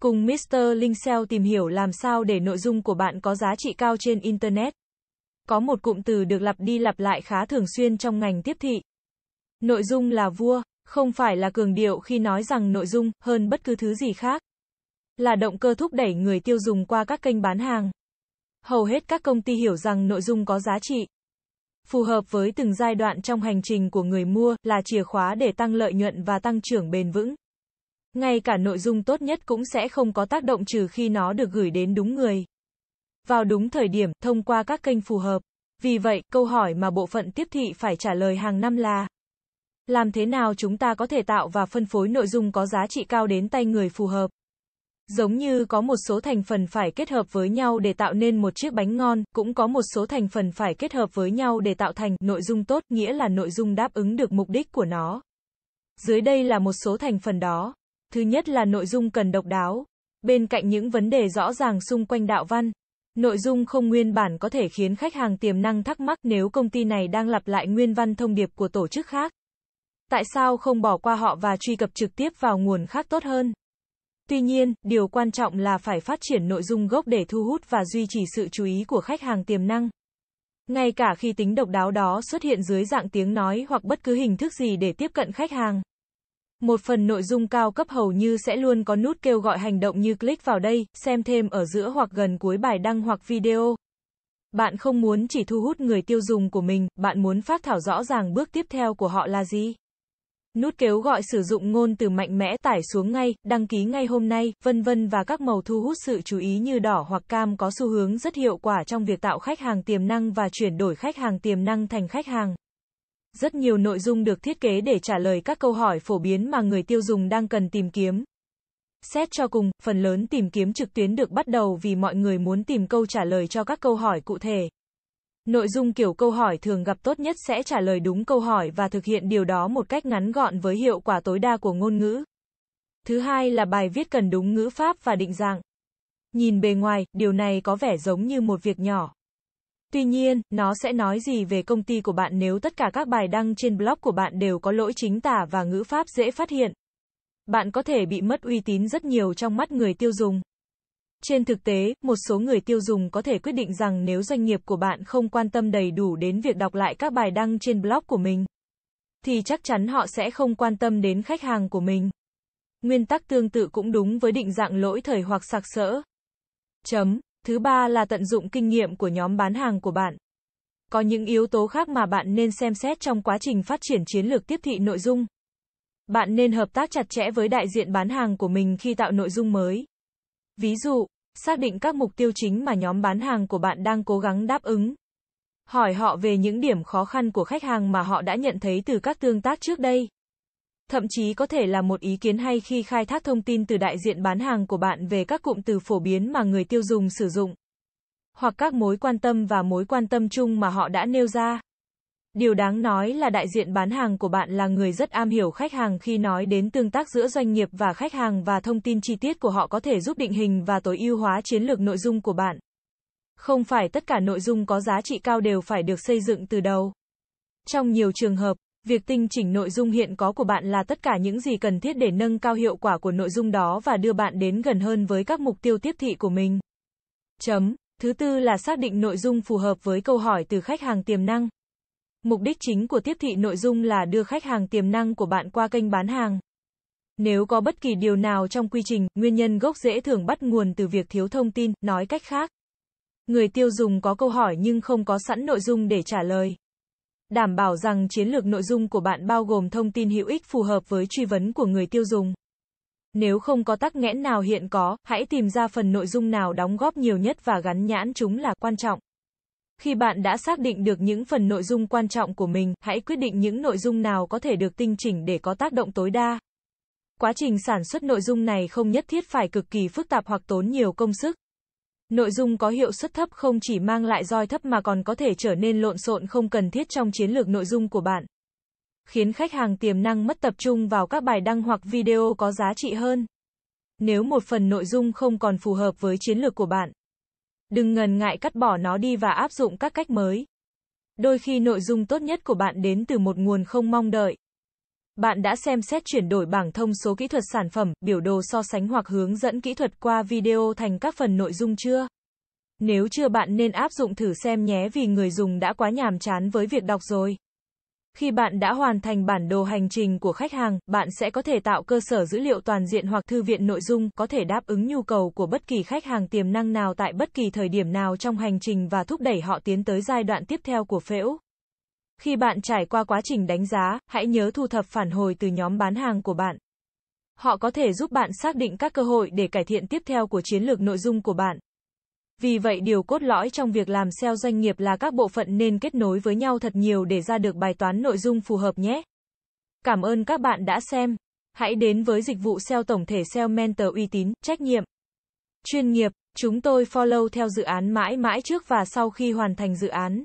Cùng Mr. Linh SEO tìm hiểu làm sao để nội dung của bạn có giá trị cao trên Internet. Có một cụm từ được lặp đi lặp lại khá thường xuyên trong ngành tiếp thị. Nội dung là vua, không phải là cường điệu khi nói rằng nội dung, hơn bất cứ thứ gì khác. Là động cơ thúc đẩy người tiêu dùng qua các kênh bán hàng. Hầu hết các công ty hiểu rằng nội dung có giá trị. Phù hợp với từng giai đoạn trong hành trình của người mua, là chìa khóa để tăng lợi nhuận và tăng trưởng bền vững. Ngay cả nội dung tốt nhất cũng sẽ không có tác động trừ khi nó được gửi đến đúng người. Vào đúng thời điểm, thông qua các kênh phù hợp. Vì vậy, câu hỏi mà bộ phận tiếp thị phải trả lời hàng năm là Làm thế nào chúng ta có thể tạo và phân phối nội dung có giá trị cao đến tay người phù hợp? Giống như có một số thành phần phải kết hợp với nhau để tạo nên một chiếc bánh ngon, cũng có một số thành phần phải kết hợp với nhau để tạo thành nội dung tốt, nghĩa là nội dung đáp ứng được mục đích của nó. Dưới đây là một số thành phần đó. Thứ nhất là nội dung cần độc đáo. Bên cạnh những vấn đề rõ ràng xung quanh đạo văn, nội dung không nguyên bản có thể khiến khách hàng tiềm năng thắc mắc nếu công ty này đang lặp lại nguyên văn thông điệp của tổ chức khác. Tại sao không bỏ qua họ và truy cập trực tiếp vào nguồn khác tốt hơn? Tuy nhiên, điều quan trọng là phải phát triển nội dung gốc để thu hút và duy trì sự chú ý của khách hàng tiềm năng. Ngay cả khi tính độc đáo đó xuất hiện dưới dạng tiếng nói hoặc bất cứ hình thức gì để tiếp cận khách hàng. Một phần nội dung cao cấp hầu như sẽ luôn có nút kêu gọi hành động như click vào đây, xem thêm ở giữa hoặc gần cuối bài đăng hoặc video. Bạn không muốn chỉ thu hút người tiêu dùng của mình, bạn muốn phát thảo rõ ràng bước tiếp theo của họ là gì. Nút kêu gọi sử dụng ngôn từ mạnh mẽ tải xuống ngay, đăng ký ngay hôm nay, vân vân và các màu thu hút sự chú ý như đỏ hoặc cam có xu hướng rất hiệu quả trong việc tạo khách hàng tiềm năng và chuyển đổi khách hàng tiềm năng thành khách hàng. Rất nhiều nội dung được thiết kế để trả lời các câu hỏi phổ biến mà người tiêu dùng đang cần tìm kiếm. Xét cho cùng, phần lớn tìm kiếm trực tuyến được bắt đầu vì mọi người muốn tìm câu trả lời cho các câu hỏi cụ thể. Nội dung kiểu câu hỏi thường gặp tốt nhất sẽ trả lời đúng câu hỏi và thực hiện điều đó một cách ngắn gọn với hiệu quả tối đa của ngôn ngữ. Thứ hai là bài viết cần đúng ngữ pháp và định dạng. Nhìn bề ngoài, điều này có vẻ giống như một việc nhỏ. Tuy nhiên, nó sẽ nói gì về công ty của bạn nếu tất cả các bài đăng trên blog của bạn đều có lỗi chính tả và ngữ pháp dễ phát hiện? Bạn có thể bị mất uy tín rất nhiều trong mắt người tiêu dùng. Trên thực tế, một số người tiêu dùng có thể quyết định rằng nếu doanh nghiệp của bạn không quan tâm đầy đủ đến việc đọc lại các bài đăng trên blog của mình, thì chắc chắn họ sẽ không quan tâm đến khách hàng của mình. Nguyên tắc tương tự cũng đúng với định dạng lỗi thời hoặc sặc sỡ. Chấm. Thứ ba là tận dụng kinh nghiệm của nhóm bán hàng của bạn. Có những yếu tố khác mà bạn nên xem xét trong quá trình phát triển chiến lược tiếp thị nội dung. Bạn nên hợp tác chặt chẽ với đại diện bán hàng của mình khi tạo nội dung mới. Ví dụ, xác định các mục tiêu chính mà nhóm bán hàng của bạn đang cố gắng đáp ứng. Hỏi họ về những điểm khó khăn của khách hàng mà họ đã nhận thấy từ các tương tác trước đây. Thậm chí có thể là một ý kiến hay khi khai thác thông tin từ đại diện bán hàng của bạn về các cụm từ phổ biến mà người tiêu dùng sử dụng. Hoặc các mối quan tâm và mối quan tâm chung mà họ đã nêu ra. Điều đáng nói là đại diện bán hàng của bạn là người rất am hiểu khách hàng khi nói đến tương tác giữa doanh nghiệp và khách hàng và thông tin chi tiết của họ có thể giúp định hình và tối ưu hóa chiến lược nội dung của bạn. Không phải tất cả nội dung có giá trị cao đều phải được xây dựng từ đầu. Trong nhiều trường hợp, Việc tinh chỉnh nội dung hiện có của bạn là tất cả những gì cần thiết để nâng cao hiệu quả của nội dung đó và đưa bạn đến gần hơn với các mục tiêu tiếp thị của mình. Chấm. Thứ tư là xác định nội dung phù hợp với câu hỏi từ khách hàng tiềm năng. Mục đích chính của tiếp thị nội dung là đưa khách hàng tiềm năng của bạn qua kênh bán hàng. Nếu có bất kỳ điều nào trong quy trình, nguyên nhân gốc rễ thường bắt nguồn từ việc thiếu thông tin, nói cách khác. Người tiêu dùng có câu hỏi nhưng không có sẵn nội dung để trả lời. Đảm bảo rằng chiến lược nội dung của bạn bao gồm thông tin hữu ích phù hợp với truy vấn của người tiêu dùng. Nếu không có tắc nghẽn nào hiện có, hãy tìm ra phần nội dung nào đóng góp nhiều nhất và gắn nhãn chúng là quan trọng. Khi bạn đã xác định được những phần nội dung quan trọng của mình, hãy quyết định những nội dung nào có thể được tinh chỉnh để có tác động tối đa. Quá trình sản xuất nội dung này không nhất thiết phải cực kỳ phức tạp hoặc tốn nhiều công sức. Nội dung có hiệu suất thấp không chỉ mang lại roi thấp mà còn có thể trở nên lộn xộn không cần thiết trong chiến lược nội dung của bạn. Khiến khách hàng tiềm năng mất tập trung vào các bài đăng hoặc video có giá trị hơn. Nếu một phần nội dung không còn phù hợp với chiến lược của bạn, đừng ngần ngại cắt bỏ nó đi và áp dụng các cách mới. Đôi khi nội dung tốt nhất của bạn đến từ một nguồn không mong đợi. Bạn đã xem xét chuyển đổi bảng thông số kỹ thuật sản phẩm, biểu đồ so sánh hoặc hướng dẫn kỹ thuật qua video thành các phần nội dung chưa? Nếu chưa bạn nên áp dụng thử xem nhé vì người dùng đã quá nhàm chán với việc đọc rồi. Khi bạn đã hoàn thành bản đồ hành trình của khách hàng, bạn sẽ có thể tạo cơ sở dữ liệu toàn diện hoặc thư viện nội dung, có thể đáp ứng nhu cầu của bất kỳ khách hàng tiềm năng nào tại bất kỳ thời điểm nào trong hành trình và thúc đẩy họ tiến tới giai đoạn tiếp theo của phễu. Khi bạn trải qua quá trình đánh giá, hãy nhớ thu thập phản hồi từ nhóm bán hàng của bạn. Họ có thể giúp bạn xác định các cơ hội để cải thiện tiếp theo của chiến lược nội dung của bạn. Vì vậy điều cốt lõi trong việc làm SEO doanh nghiệp là các bộ phận nên kết nối với nhau thật nhiều để ra được bài toán nội dung phù hợp nhé. Cảm ơn các bạn đã xem. Hãy đến với dịch vụ SEO tổng thể SEO Mentor uy tín, trách nhiệm, chuyên nghiệp. Chúng tôi follow theo dự án mãi mãi trước và sau khi hoàn thành dự án.